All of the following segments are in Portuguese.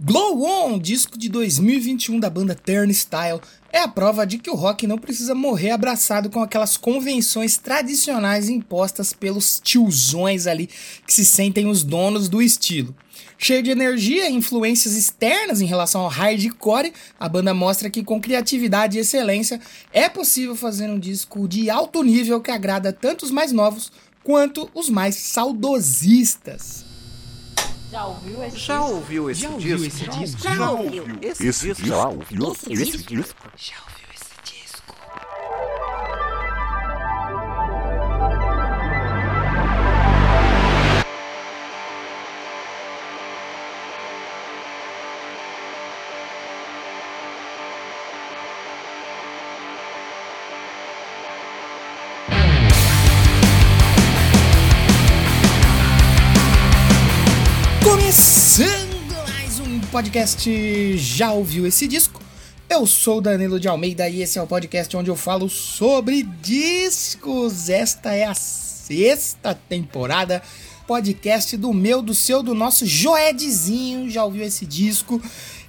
Glow On, disco de 2021 da banda Turnstile, é a prova de que o rock não precisa morrer abraçado com aquelas convenções tradicionais impostas pelos tiozões ali que se sentem os donos do estilo. Cheio de energia e influências externas em relação ao hardcore, a banda mostra que com criatividade e excelência é possível fazer um disco de alto nível que agrada tanto os mais novos quanto os mais saudosistas. Já ouviu esse Já disco? ouviu esse Já disco? ouviu esse disco? Já ouviu. Esse, Esse disco? já ouviu esse disco? Podcast Já ouviu esse disco? Eu sou Danilo de Almeida e esse é o podcast onde eu falo sobre discos. Esta é a sexta temporada, podcast do meu, do seu, do nosso Joedzinho. Já ouviu esse disco?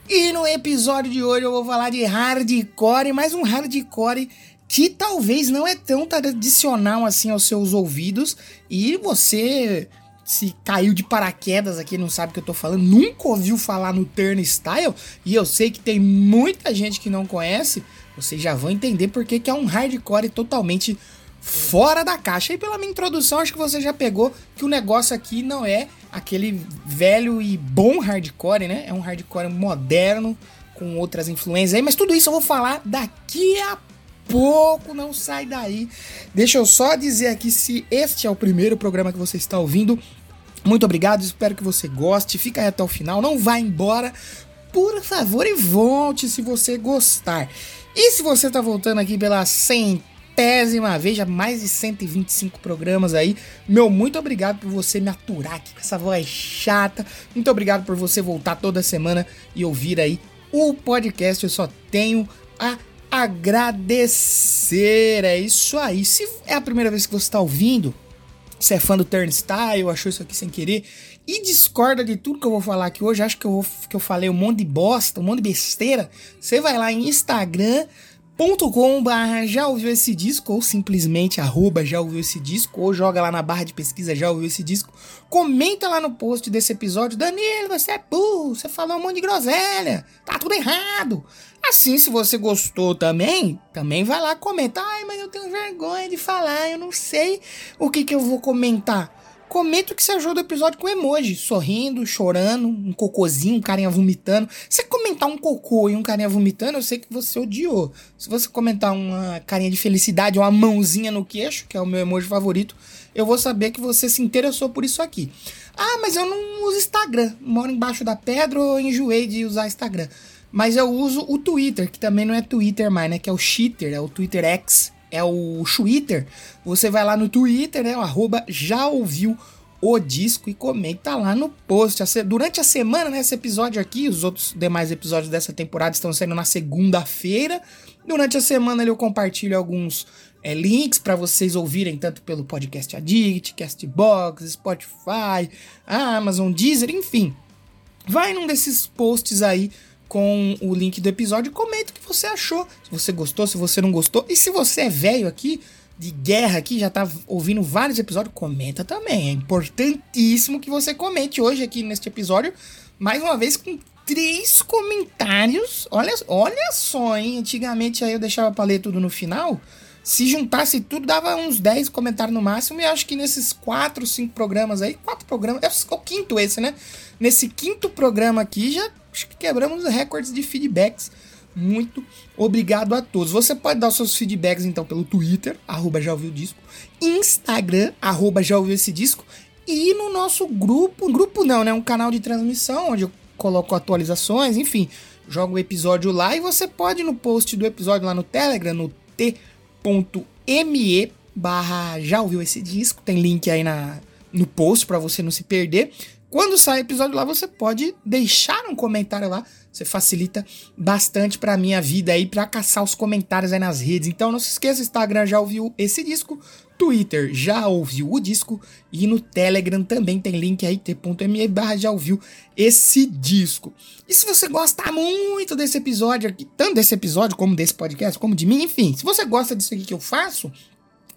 E no episódio de hoje eu vou falar de hardcore, mas um hardcore que talvez não é tão tradicional assim aos seus ouvidos e você se caiu de paraquedas aqui, não sabe o que eu tô falando, nunca ouviu falar no Turnstile, e eu sei que tem muita gente que não conhece, vocês já vão entender porque que é um hardcore totalmente fora da caixa. E pela minha introdução, acho que você já pegou que o negócio aqui não é aquele velho e bom hardcore, né? É um hardcore moderno, com outras influências aí, mas tudo isso eu vou falar daqui a pouco, não sai daí. Deixa eu só dizer aqui se este é o primeiro programa que você está ouvindo. Muito obrigado, espero que você goste. Fica aí até o final, não vá embora. Por favor, e volte se você gostar. E se você está voltando aqui pela centésima vez, já mais de 125 programas aí, meu muito obrigado por você me aturar aqui com essa voz chata. Muito obrigado por você voltar toda semana e ouvir aí o podcast. Eu só tenho a agradecer. É isso aí. Se é a primeira vez que você está ouvindo, você é fã do Turnstile, achou isso aqui sem querer e discorda de tudo que eu vou falar aqui hoje, acho que eu, vou, que eu falei um monte de bosta, um monte de besteira, você vai lá em instagram.com barra já ouviu esse disco ou simplesmente arroba já ouviu esse disco ou joga lá na barra de pesquisa já ouviu esse disco comenta lá no post desse episódio Danilo, você é burro, você falou um monte de groselha tá tudo errado assim se você gostou também também vai lá comentar ai mas eu tenho vergonha de falar eu não sei o que que eu vou comentar Comenta o que você achou do episódio com emoji, sorrindo, chorando, um cocôzinho, um carinha vomitando. Se você comentar um cocô e um carinha vomitando, eu sei que você odiou. Se você comentar uma carinha de felicidade uma mãozinha no queixo, que é o meu emoji favorito, eu vou saber que você se interessou por isso aqui. Ah, mas eu não uso Instagram. Moro embaixo da pedra ou enjoei de usar Instagram. Mas eu uso o Twitter, que também não é Twitter mais, né? Que é o Cheater, é o Twitter X é o Twitter. Você vai lá no Twitter, né? O arroba já ouviu o disco e comenta lá no post. Durante a semana, né? Esse episódio aqui, os outros demais episódios dessa temporada estão saindo na segunda-feira. Durante a semana eu compartilho alguns é, links para vocês ouvirem tanto pelo Podcast Addict, Castbox, Spotify, Amazon, Deezer, enfim. Vai num desses posts aí com o link do episódio comenta o que você achou. Se você gostou, se você não gostou. E se você é velho aqui, de guerra aqui, já tá ouvindo vários episódios, comenta também. É importantíssimo que você comente hoje aqui neste episódio, mais uma vez com três comentários. Olha, olha só, hein? Antigamente aí eu deixava pra ler tudo no final. Se juntasse tudo, dava uns 10 comentários no máximo. E acho que nesses 4, 5 programas aí, quatro programas, é o quinto esse, né? Nesse quinto programa aqui, já quebramos recordes de feedbacks. Muito obrigado a todos. Você pode dar os seus feedbacks então pelo Twitter, arroba já ouviu disco, Instagram, arroba já ouviu esse disco, e no nosso grupo, grupo não, né? Um canal de transmissão onde eu coloco atualizações, enfim, jogo o episódio lá e você pode no post do episódio lá no Telegram, no t.me barra já ouviu esse disco, tem link aí na, no post para você não se perder Quando sai episódio lá, você pode deixar um comentário lá. Você facilita bastante pra minha vida aí, pra caçar os comentários aí nas redes. Então não se esqueça, Instagram já ouviu esse disco, Twitter já ouviu o disco e no Telegram também tem link aí, t.me barra já ouviu esse disco. E se você gosta muito desse episódio aqui, tanto desse episódio como desse podcast, como de mim, enfim, se você gosta disso aqui que eu faço,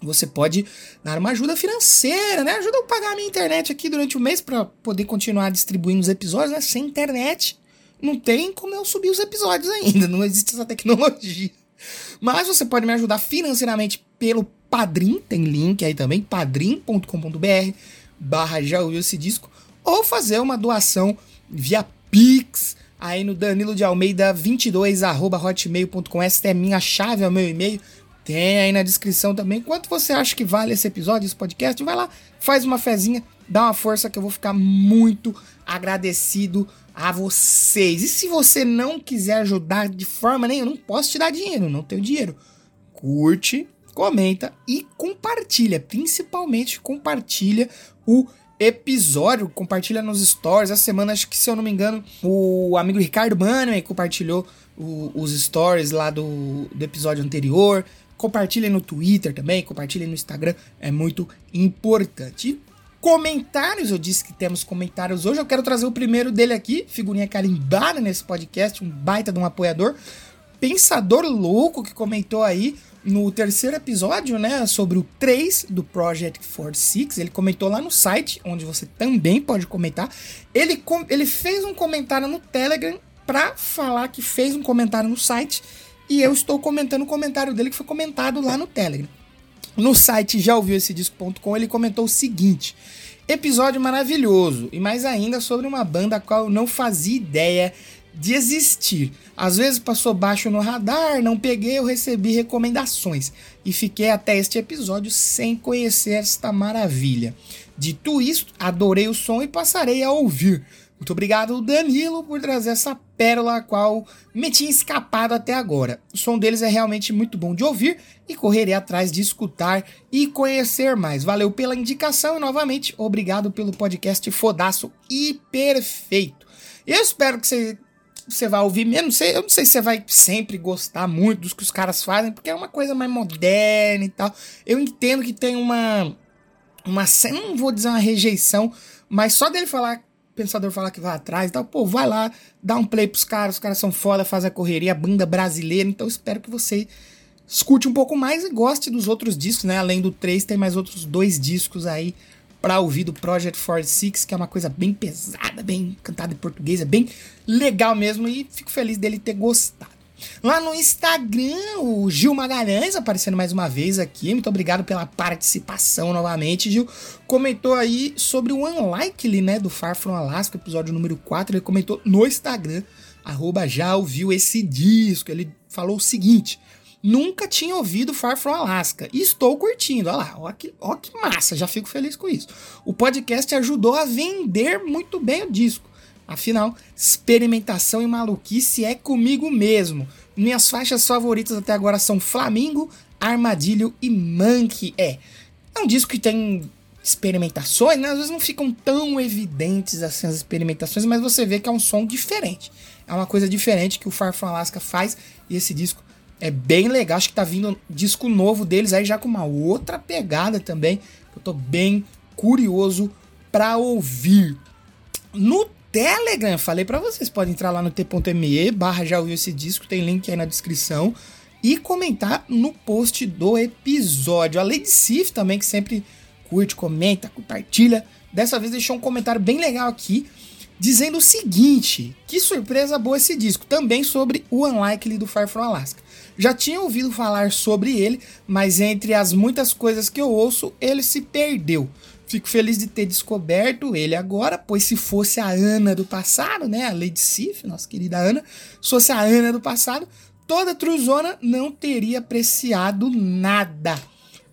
você pode dar uma ajuda financeira, né? Ajuda eu pagar a minha internet aqui durante o mês para poder continuar distribuindo os episódios, né? Sem internet não tem como eu subir os episódios ainda, não existe essa tecnologia. Mas você pode me ajudar financeiramente pelo Padrim, tem link aí também, padrim.com.br barra já ouviu esse disco, ou fazer uma doação via Pix, aí no Danilo de Almeida 22 arroba hotmail.com, essa é minha chave, é o meu e-mail, tem aí na descrição também. Quanto você acha que vale esse episódio, esse podcast? Vai lá, faz uma fezinha, dá uma força que eu vou ficar muito agradecido a vocês. E se você não quiser ajudar de forma nenhuma, não posso te dar dinheiro, não tenho dinheiro. Curte, comenta e compartilha. Principalmente compartilha o episódio, compartilha nos stories. Essa semana, acho que se eu não me engano, o amigo Ricardo Bannerman compartilhou o, os stories lá do, do episódio anterior. Compartilhem no Twitter também, compartilhem no Instagram, é muito importante. comentários, eu disse que temos comentários hoje. Eu quero trazer o primeiro dele aqui, figurinha carimbada nesse podcast, um baita de um apoiador. Pensador louco que comentou aí no terceiro episódio, né, sobre o 3 do Project 46. Ele comentou lá no site, onde você também pode comentar. Ele, ele fez um comentário no Telegram para falar que fez um comentário no site e eu estou comentando o comentário dele que foi comentado lá no Telegram. No site já ouviu esse disco.com, ele comentou o seguinte: episódio maravilhoso, e mais ainda sobre uma banda a qual eu não fazia ideia de existir. Às vezes passou baixo no radar, não peguei, eu recebi recomendações e fiquei até este episódio sem conhecer esta maravilha. Dito isto, adorei o som e passarei a ouvir. Muito obrigado, Danilo, por trazer essa pérola a qual me tinha escapado até agora. O som deles é realmente muito bom de ouvir e correrei atrás de escutar e conhecer mais. Valeu pela indicação e novamente obrigado pelo podcast fodaço e perfeito. Eu espero que você você ouvir mesmo. Eu não sei se você vai sempre gostar muito dos que os caras fazem, porque é uma coisa mais moderna e tal. Eu entendo que tem uma. Uma. Não vou dizer uma rejeição, mas só dele falar pensador falar que vai atrás e tal, pô, vai lá, dá um play pros caras, os caras são foda, fazem a correria, banda brasileira, então espero que você escute um pouco mais e goste dos outros discos, né? Além do 3, tem mais outros dois discos aí para ouvir do Project 46, que é uma coisa bem pesada, bem cantada em português, é bem legal mesmo e fico feliz dele ter gostado. Lá no Instagram, o Gil Magalhães aparecendo mais uma vez aqui. Muito obrigado pela participação novamente, Gil. Comentou aí sobre o Unlikely, né, do Far From Alaska, episódio número 4. Ele comentou no Instagram, arroba já ouviu esse disco. Ele falou o seguinte... Nunca tinha ouvido Far From Alaska. E estou curtindo. Olha lá, ó que, ó que massa, já fico feliz com isso. O podcast ajudou a vender muito bem o disco. Afinal, experimentação e maluquice é comigo mesmo. Minhas faixas favoritas até agora são Flamingo, Armadilho e Monkey. É, é um disco que tem experimentações, né? Às vezes não ficam tão evidentes assim as experimentações, mas você vê que é um som diferente. É uma coisa diferente que o Far From Alaska faz e esse disco é bem legal. Acho que tá vindo um disco novo deles aí já com uma outra pegada também. Eu tô bem curioso para ouvir. No Telegram, falei para vocês, podem entrar lá no t.me barra já ouviu esse disco, tem link aí na descrição e comentar no post do episódio. A Lady Sif também, que sempre curte, comenta, compartilha, dessa vez deixou um comentário bem legal aqui, dizendo o seguinte, que surpresa boa esse disco, também sobre o Unlikely do Far From Alaska. Já tinha ouvido falar sobre ele, mas entre as muitas coisas que eu ouço, ele se perdeu. Fico feliz de ter descoberto ele agora, pois se fosse a Ana do passado, né, a Lady Sif, nossa querida Ana, se fosse a Ana do passado, toda Truzona não teria apreciado nada.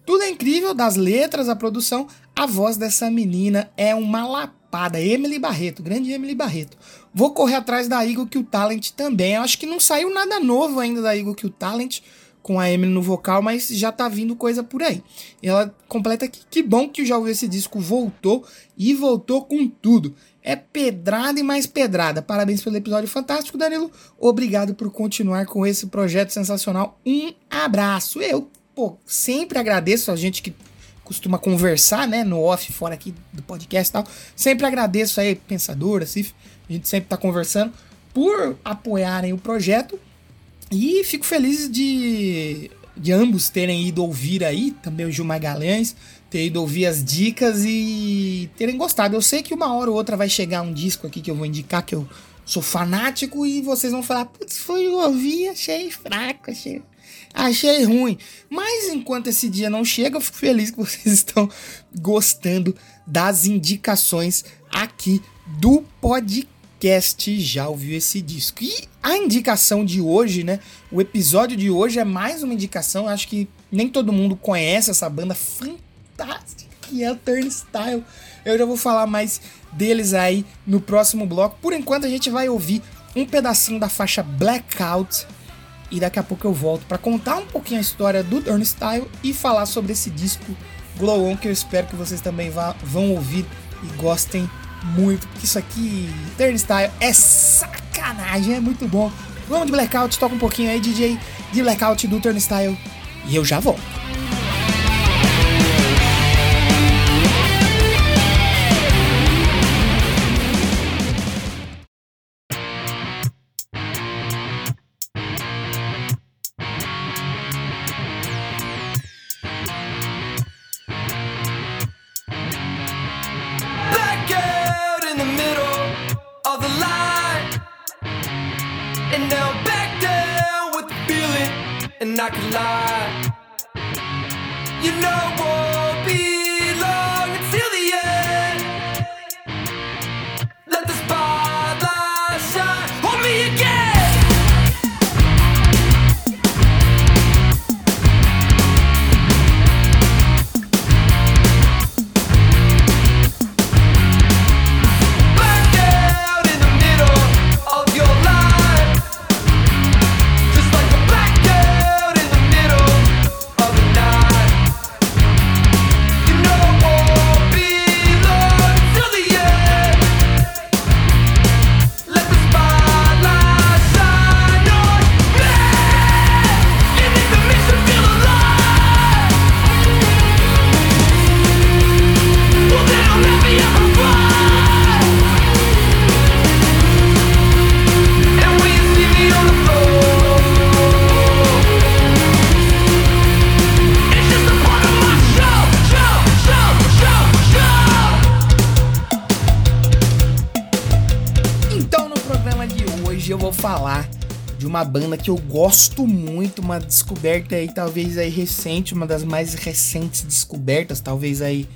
Tudo é incrível, das letras à produção, a voz dessa menina é uma lapada. Emily Barreto, grande Emily Barreto. Vou correr atrás da Eagle que o Talent também. Eu acho que não saiu nada novo ainda da Eagle que o Talent com a Emily no vocal, mas já tá vindo coisa por aí. Ela completa que que bom que Já Ouviu Esse Disco voltou e voltou com tudo. É pedrada e mais pedrada. Parabéns pelo episódio fantástico, Danilo. Obrigado por continuar com esse projeto sensacional. Um abraço. Eu, pô, sempre agradeço a gente que costuma conversar, né, no off, fora aqui do podcast e tal. Sempre agradeço aí, Pensador, assim, a gente sempre tá conversando, por apoiarem o projeto. E fico feliz de, de ambos terem ido ouvir aí, também o Gil Magalhães, ter ido ouvir as dicas e terem gostado. Eu sei que uma hora ou outra vai chegar um disco aqui que eu vou indicar, que eu sou fanático, e vocês vão falar, putz, foi eu ouvi, achei fraco, achei achei ruim. Mas enquanto esse dia não chega, eu fico feliz que vocês estão gostando das indicações aqui do podcast. Já ouviu esse disco? E a indicação de hoje, né? O episódio de hoje é mais uma indicação. Acho que nem todo mundo conhece essa banda fantástica que é o Turnstile. Eu já vou falar mais deles aí no próximo bloco. Por enquanto, a gente vai ouvir um pedacinho da faixa Blackout e daqui a pouco eu volto para contar um pouquinho a história do Turnstile e falar sobre esse disco Glow On que eu espero que vocês também vá, vão ouvir e gostem muito, porque isso aqui, Turnstile, é sacanagem, é muito bom. Vamos de Blackout, toca um pouquinho aí, DJ, de Blackout do Turnstile e eu já volto. lie. You know what? Uma banda que eu gosto muito, uma descoberta aí talvez aí recente, uma das mais recentes descobertas, talvez aí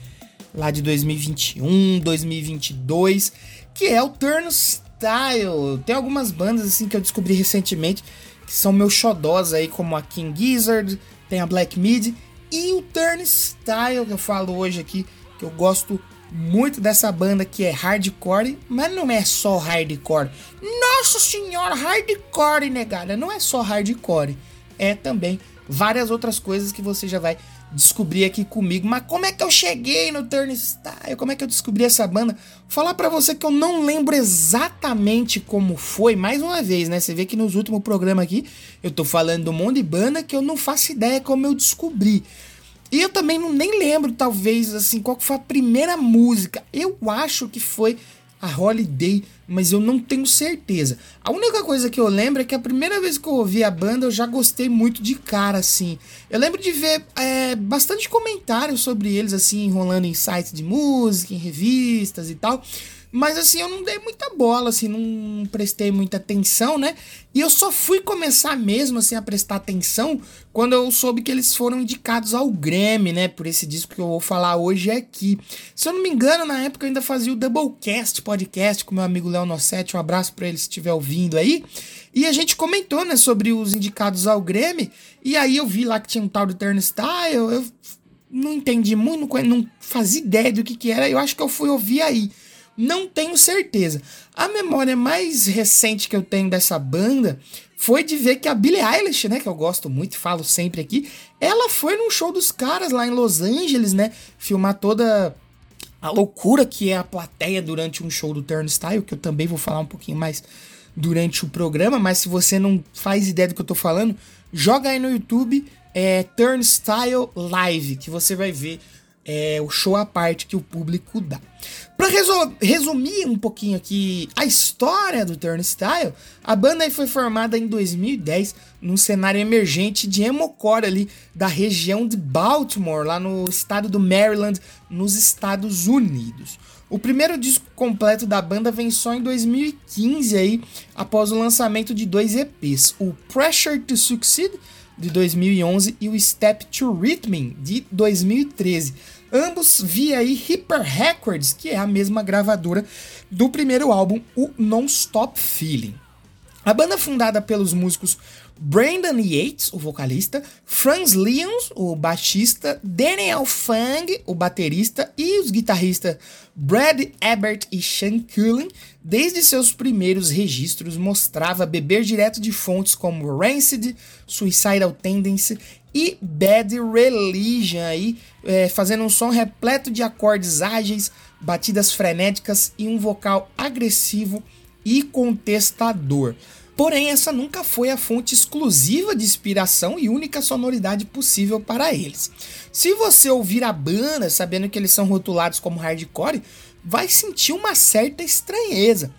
lá de 2021, 2022, que é o Turnstile. Tem algumas bandas assim que eu descobri recentemente que são meus xodós aí, como a King Gizzard, tem a Black Mid e o Turnstile que eu falo hoje aqui, que eu gosto muito dessa banda que é hardcore, mas não é só hardcore. Nossa senhora, hardcore, negada. Não é só hardcore. É também várias outras coisas que você já vai descobrir aqui comigo. Mas como é que eu cheguei no Turnstile? Como é que eu descobri essa banda? Falar para você que eu não lembro exatamente como foi, mais uma vez, né? Você vê que nos últimos programas aqui eu tô falando um monte de banda que eu não faço ideia como eu descobri. E eu também não nem lembro, talvez, assim, qual foi a primeira música. Eu acho que foi a Holiday, mas eu não tenho certeza. A única coisa que eu lembro é que a primeira vez que eu ouvi a banda eu já gostei muito de cara, assim. Eu lembro de ver é, bastante comentários sobre eles, assim, rolando em sites de música, em revistas e tal. Mas assim, eu não dei muita bola, assim, não prestei muita atenção, né? E eu só fui começar mesmo, assim, a prestar atenção quando eu soube que eles foram indicados ao Grammy, né? Por esse disco que eu vou falar hoje aqui. Se eu não me engano, na época eu ainda fazia o Doublecast podcast com meu amigo Léo Nossetti. Um abraço para ele se estiver ouvindo aí. E a gente comentou, né, sobre os indicados ao Grammy. E aí eu vi lá que tinha um tal do Turnstile. Eu não entendi muito, não fazia ideia do que, que era. Eu acho que eu fui ouvir aí. Não tenho certeza. A memória mais recente que eu tenho dessa banda foi de ver que a Billie Eilish, né, que eu gosto muito falo sempre aqui, ela foi num show dos caras lá em Los Angeles, né, filmar toda a loucura que é a plateia durante um show do Turnstile, que eu também vou falar um pouquinho mais durante o programa, mas se você não faz ideia do que eu tô falando, joga aí no YouTube é, Turnstile Live, que você vai ver é, o show à parte que o público dá. Para resumir um pouquinho aqui a história do Turnstile, a banda foi formada em 2010 num cenário emergente de emocore ali da região de Baltimore, lá no estado do Maryland, nos Estados Unidos. O primeiro disco completo da banda vem só em 2015 aí, após o lançamento de dois EPs, o Pressure to Succeed de 2011 e o Step to Rhythm de 2013. Ambos via aí Hyper Records, que é a mesma gravadora do primeiro álbum, o Non-Stop Feeling. A banda fundada pelos músicos Brandon Yates, o vocalista, Franz Lyons, o baixista, Daniel Fang, o baterista, e os guitarristas Brad Ebert e Sean Cullen, desde seus primeiros registros, mostrava beber direto de fontes como Rancid, Suicidal Tendency e Bad Religion, aí, é, fazendo um som repleto de acordes ágeis, batidas frenéticas e um vocal agressivo e contestador. Porém, essa nunca foi a fonte exclusiva de inspiração e única sonoridade possível para eles. Se você ouvir a banda sabendo que eles são rotulados como hardcore, vai sentir uma certa estranheza,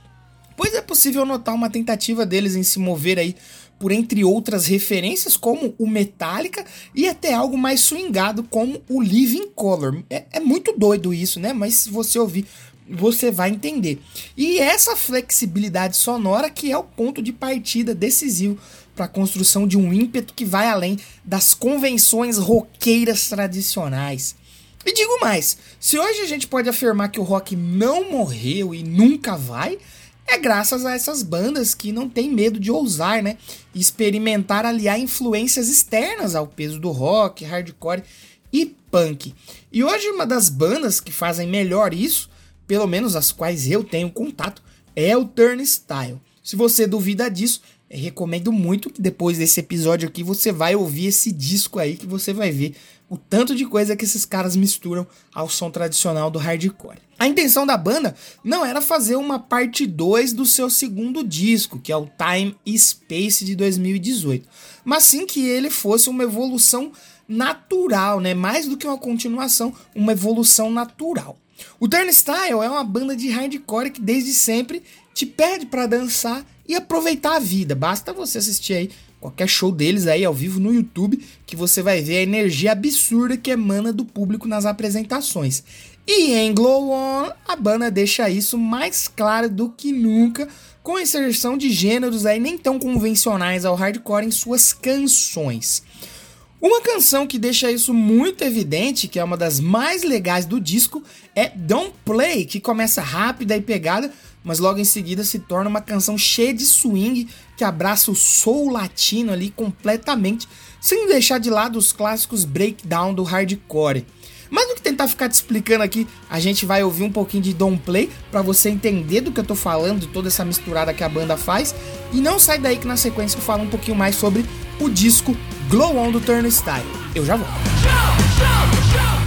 pois é possível notar uma tentativa deles em se mover aí por entre outras referências como o Metallica e até algo mais swingado como o Living Color. É, é muito doido isso, né? Mas se você ouvir você vai entender. E essa flexibilidade sonora que é o ponto de partida decisivo para a construção de um ímpeto que vai além das convenções roqueiras tradicionais. E digo mais, se hoje a gente pode afirmar que o rock não morreu e nunca vai, é graças a essas bandas que não tem medo de ousar, né? Experimentar aliar influências externas ao peso do rock, hardcore e punk. E hoje uma das bandas que fazem melhor isso pelo menos as quais eu tenho contato, é o Turnstile. Se você duvida disso, recomendo muito que depois desse episódio aqui você vai ouvir esse disco aí que você vai ver o tanto de coisa que esses caras misturam ao som tradicional do hardcore. A intenção da banda não era fazer uma parte 2 do seu segundo disco, que é o Time e Space de 2018, mas sim que ele fosse uma evolução natural, né? Mais do que uma continuação, uma evolução natural. O Turnstile é uma banda de hardcore que desde sempre te pede para dançar e aproveitar a vida. Basta você assistir aí qualquer show deles aí ao vivo no YouTube que você vai ver a energia absurda que emana do público nas apresentações. E em Glow On, a banda deixa isso mais claro do que nunca, com a inserção de gêneros aí nem tão convencionais ao hardcore em suas canções. Uma canção que deixa isso muito evidente, que é uma das mais legais do disco, é Don't Play, que começa rápida e pegada, mas logo em seguida se torna uma canção cheia de swing que abraça o soul latino ali completamente, sem deixar de lado os clássicos breakdown do hardcore. Mas do que tentar ficar te explicando aqui, a gente vai ouvir um pouquinho de Don't Play para você entender do que eu tô falando, de toda essa misturada que a banda faz. E não sai daí que na sequência eu falo um pouquinho mais sobre o disco Glow On do Turnstile. Eu já volto. Turnstile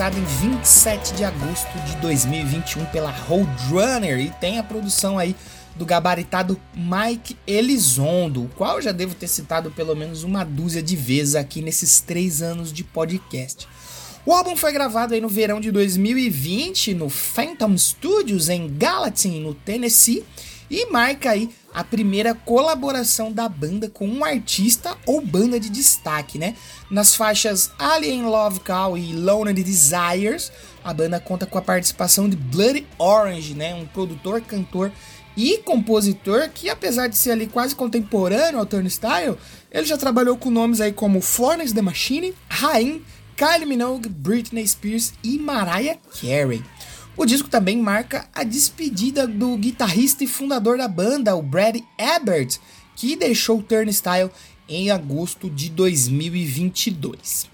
lançado em 27 de agosto de 2021 pela Roadrunner e tem a produção aí do gabaritado Mike Elizondo, o qual já devo ter citado pelo menos uma dúzia de vezes aqui nesses três anos de podcast. O álbum foi gravado aí no verão de 2020 no Phantom Studios em Gallatin, no Tennessee, e marca aí a primeira colaboração da banda com um artista ou banda de destaque, né? Nas faixas Alien Love Call e Lonely Desires, a banda conta com a participação de Bloody Orange, né? Um produtor, cantor e compositor que, apesar de ser ali quase contemporâneo ao Turnstile, ele já trabalhou com nomes aí como Florence The Machine, Rain, Kylie Minogue, Britney Spears e Mariah Carey. O disco também marca a despedida do guitarrista e fundador da banda, o Brad Ebert, que deixou o Turnstile em agosto de 2022.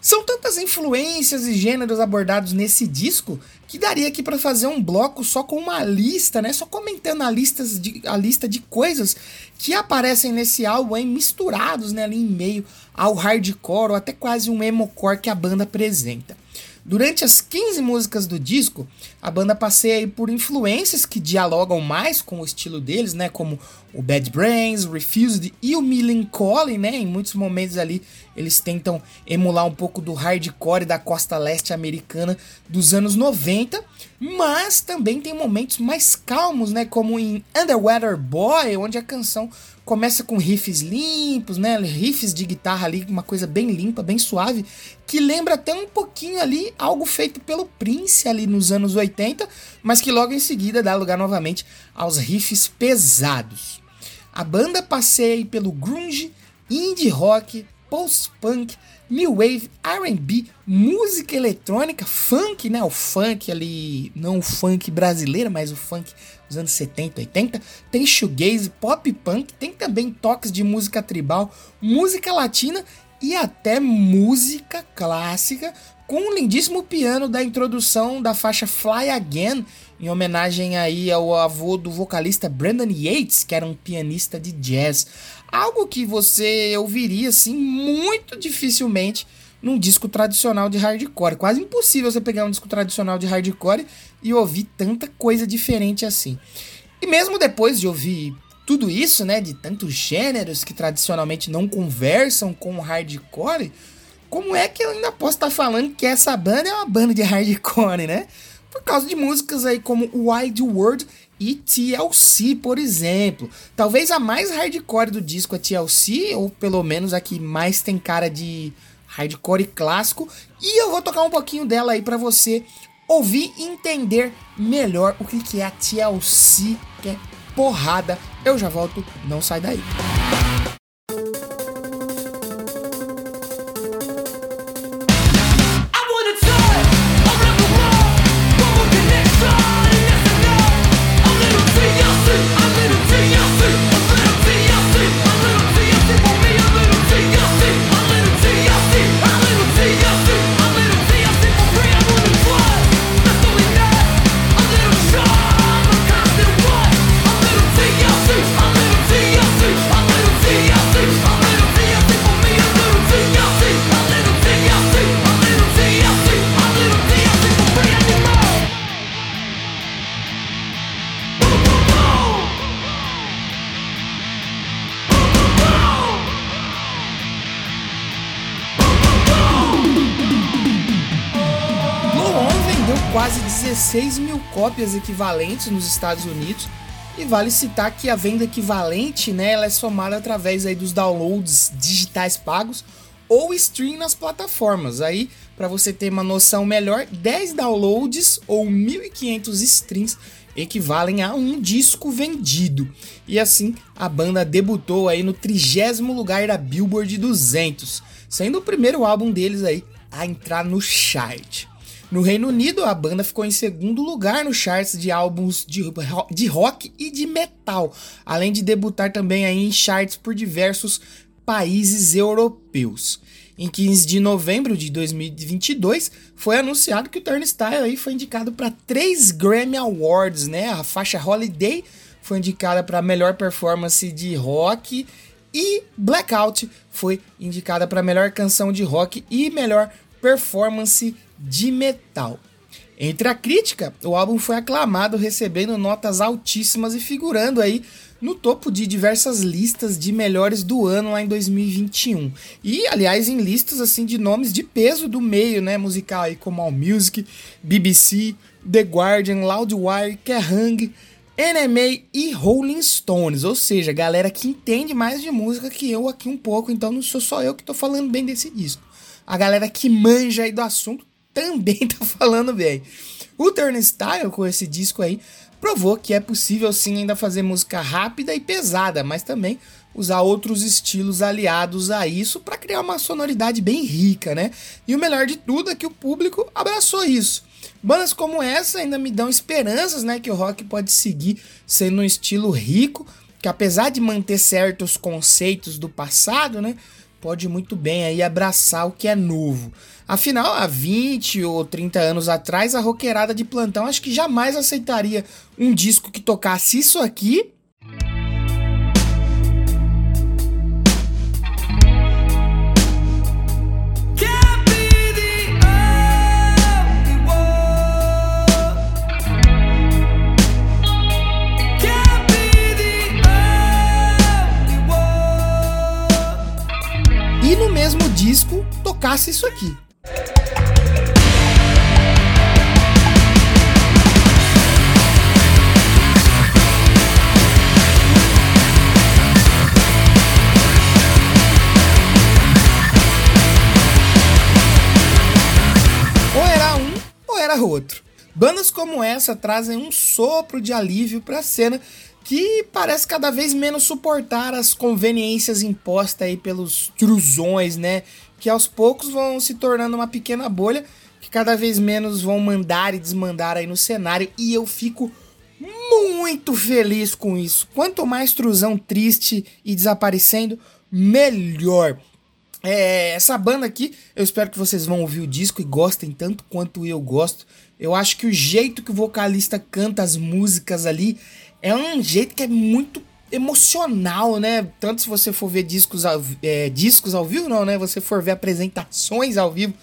São tantas influências e gêneros abordados nesse disco que daria aqui para fazer um bloco só com uma lista, né? Só comentando a, listas de, a lista de coisas que aparecem nesse álbum misturados né, ali em meio ao hardcore ou até quase um emocore que a banda apresenta. Durante as 15 músicas do disco, a banda passeia por influências que dialogam mais com o estilo deles, né, como o Bad Brains, Refused e o Melancholy, né? Em muitos momentos ali eles tentam emular um pouco do hardcore da costa leste americana dos anos 90, mas também tem momentos mais calmos, né, como em Underwater Boy, onde a canção começa com riffs limpos, né? Riffs de guitarra ali, uma coisa bem limpa, bem suave, que lembra até um pouquinho ali algo feito pelo Prince ali nos anos 80, mas que logo em seguida dá lugar novamente aos riffs pesados. A banda passeia pelo grunge, indie rock, post-punk, new wave, R&B, música eletrônica, funk, né? O funk ali, não o funk brasileiro, mas o funk dos anos 70, 80. Tem shoegaze, pop punk, tem também toques de música tribal, música latina e até música clássica, com um lindíssimo piano da introdução da faixa Fly Again, em homenagem aí ao avô do vocalista Brandon Yates, que era um pianista de jazz. Algo que você ouviria assim muito dificilmente num disco tradicional de hardcore. Quase impossível você pegar um disco tradicional de hardcore e ouvir tanta coisa diferente assim. E mesmo depois de ouvir tudo isso, né, de tantos gêneros que tradicionalmente não conversam com o hardcore, como é que eu ainda posso estar tá falando que essa banda é uma banda de hardcore, né? Por causa de músicas aí como Wide World e TLC, por exemplo. Talvez a mais hardcore do disco é TLC, ou pelo menos a que mais tem cara de hardcore clássico. E eu vou tocar um pouquinho dela aí para você ouvir e entender melhor o que, que é a TLC, que é porrada. Eu já volto, não sai daí. quase cópias equivalentes nos Estados Unidos. E vale citar que a venda equivalente, né, ela é somada através aí dos downloads digitais pagos ou stream nas plataformas. Aí, para você ter uma noção melhor, 10 downloads ou 1.500 streams equivalem a um disco vendido. E assim, a banda debutou aí no trigésimo lugar da Billboard 200, sendo o primeiro álbum deles aí a entrar no chart. No Reino Unido, a banda ficou em segundo lugar nos charts de álbuns de, de rock e de metal, além de debutar também em charts por diversos países europeus. Em 15 de novembro de 2022, foi anunciado que o Turnstile aí foi indicado para três Grammy Awards, né? A faixa Holiday foi indicada para melhor performance de rock e Blackout foi indicada para melhor canção de rock e melhor performance de metal. Entre a crítica, o álbum foi aclamado, recebendo notas altíssimas e figurando aí no topo de diversas listas de melhores do ano lá em 2021. E, aliás, em listas assim de nomes de peso do meio, né, musical aí como All Music, BBC, The Guardian, Loudwire, Kerrang, NMA e Rolling Stones, ou seja, galera que entende mais de música que eu aqui um pouco, então não sou só eu que tô falando bem desse disco. A galera que manja aí do assunto também tá falando bem. O Turnstile com esse disco aí provou que é possível sim ainda fazer música rápida e pesada, mas também usar outros estilos aliados a isso para criar uma sonoridade bem rica, né? E o melhor de tudo é que o público abraçou isso. Bandas como essa ainda me dão esperanças, né, que o rock pode seguir sendo um estilo rico, que apesar de manter certos conceitos do passado, né, pode muito bem aí abraçar o que é novo. Afinal, há 20 ou 30 anos atrás, a roqueirada de plantão acho que jamais aceitaria um disco que tocasse isso aqui. Disco tocasse isso aqui. era outro. Bandas como essa trazem um sopro de alívio para a cena que parece cada vez menos suportar as conveniências impostas aí pelos truzões, né? Que aos poucos vão se tornando uma pequena bolha que cada vez menos vão mandar e desmandar aí no cenário e eu fico muito feliz com isso. Quanto mais truzão triste e desaparecendo, melhor. É, essa banda aqui, eu espero que vocês vão ouvir o disco e gostem tanto quanto eu gosto. Eu acho que o jeito que o vocalista canta as músicas ali é um jeito que é muito emocional, né? Tanto se você for ver discos ao, é, discos ao vivo, não, né? Você for ver apresentações ao vivo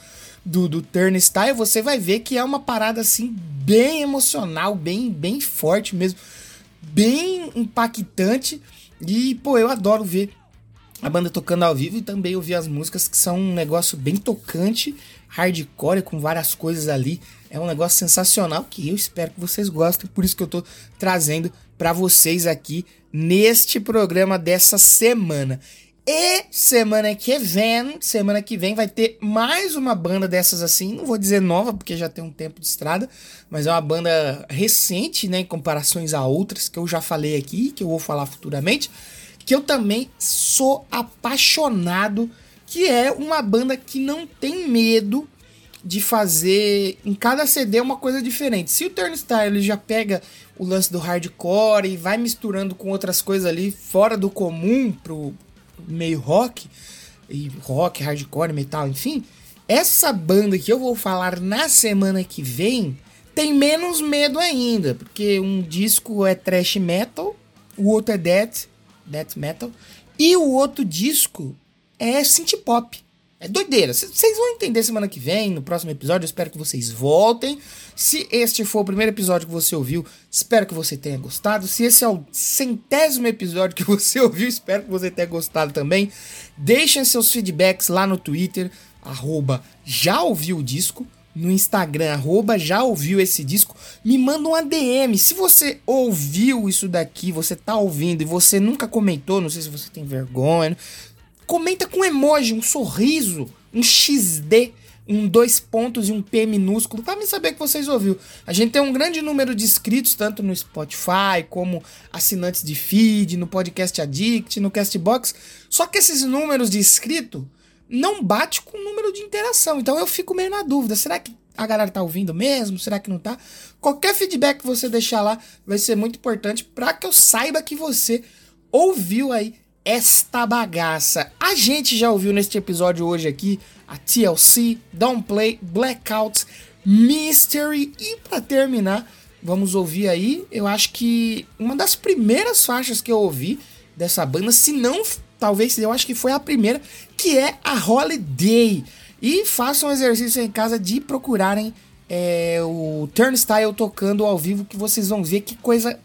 do, do Turnstile, você vai ver que é uma parada assim bem emocional, bem, bem forte mesmo, bem impactante. E, pô, eu adoro ver a banda tocando ao vivo e também ouvir as músicas que são um negócio bem tocante, hardcore, com várias coisas ali. É um negócio sensacional que eu espero que vocês gostem, por isso que eu tô trazendo para vocês aqui neste programa dessa semana. E semana que vem, semana que vem vai ter mais uma banda dessas assim, não vou dizer nova porque já tem um tempo de estrada, mas é uma banda recente, né, em comparações a outras que eu já falei aqui, que eu vou falar futuramente que eu também sou apaixonado, que é uma banda que não tem medo de fazer em cada CD uma coisa diferente. Se o Turnstile já pega o lance do hardcore e vai misturando com outras coisas ali fora do comum pro meio rock, e rock, hardcore, metal, enfim, essa banda que eu vou falar na semana que vem tem menos medo ainda, porque um disco é thrash metal, o outro é death death metal. E o outro disco é synth pop. É doideira. Vocês vão entender semana que vem, no próximo episódio. Eu espero que vocês voltem. Se este for o primeiro episódio que você ouviu, espero que você tenha gostado. Se esse é o centésimo episódio que você ouviu, espero que você tenha gostado também. Deixem seus feedbacks lá no Twitter, arroba já ouviu o disco no Instagram, arroba, já ouviu esse disco, me manda um ADM. Se você ouviu isso daqui, você tá ouvindo e você nunca comentou, não sei se você tem vergonha, comenta com emoji, um sorriso, um XD, um dois pontos e um P minúsculo, para me saber que vocês ouviu. A gente tem um grande número de inscritos, tanto no Spotify, como assinantes de feed, no Podcast Addict, no Castbox. Só que esses números de inscrito não bate com o número de interação. Então eu fico meio na dúvida. Será que a galera tá ouvindo mesmo? Será que não tá? Qualquer feedback que você deixar lá vai ser muito importante para que eu saiba que você ouviu aí esta bagaça. A gente já ouviu neste episódio hoje aqui a TLC, Downplay, Blackouts, Mystery e para terminar, vamos ouvir aí, eu acho que uma das primeiras faixas que eu ouvi dessa banda, se não talvez eu acho que foi a primeira, que é a Holiday. E façam um exercício em casa de procurarem é, o Turnstile tocando ao vivo, que vocês vão ver que coisa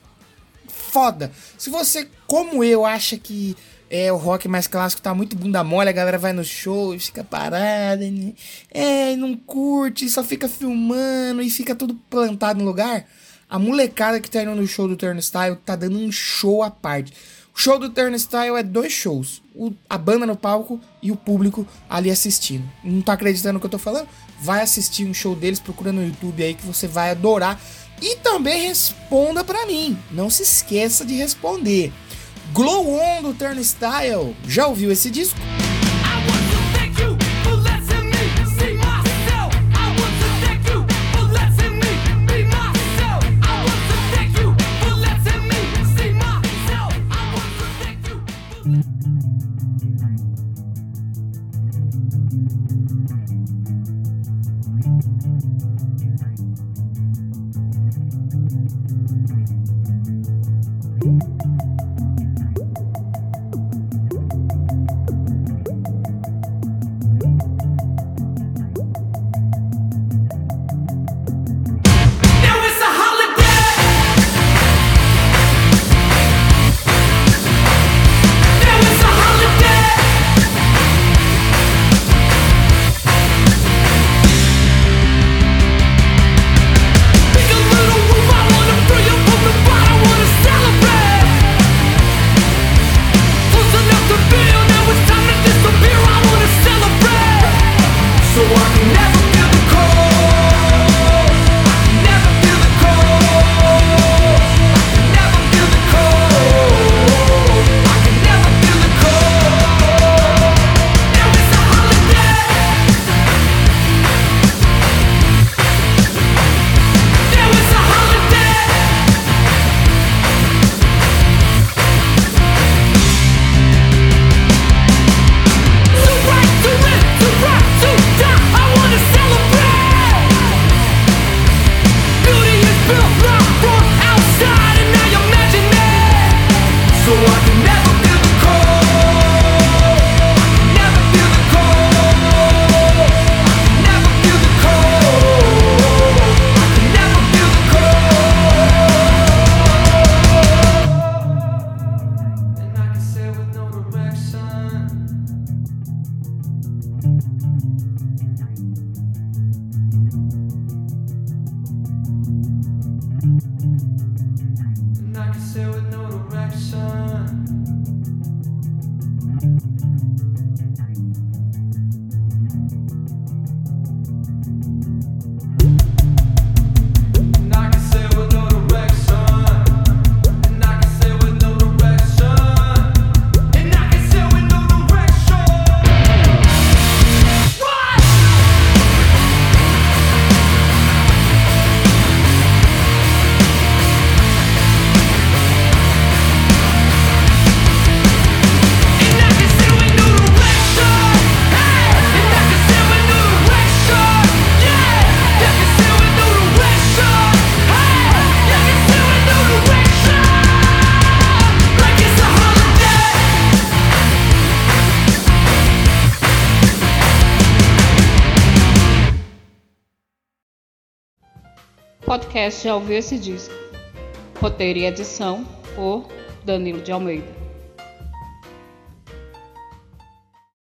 foda. Se você, como eu, acha que é, o rock mais clássico tá muito bunda mole, a galera vai no show e fica parada, né? é, não curte, só fica filmando e fica tudo plantado no lugar. A molecada que tá indo no show do Turnstile tá dando um show à parte. O show do Turnstile é dois shows. O, a banda no palco e o público ali assistindo. Não tá acreditando no que eu tô falando? Vai assistir um show deles, procura no YouTube aí que você vai adorar. E também responda para mim. Não se esqueça de responder. Glow On do Turnstile. Já ouviu esse disco? Podcast já ouviu esse disco. Roteiro e edição por Danilo de Almeida.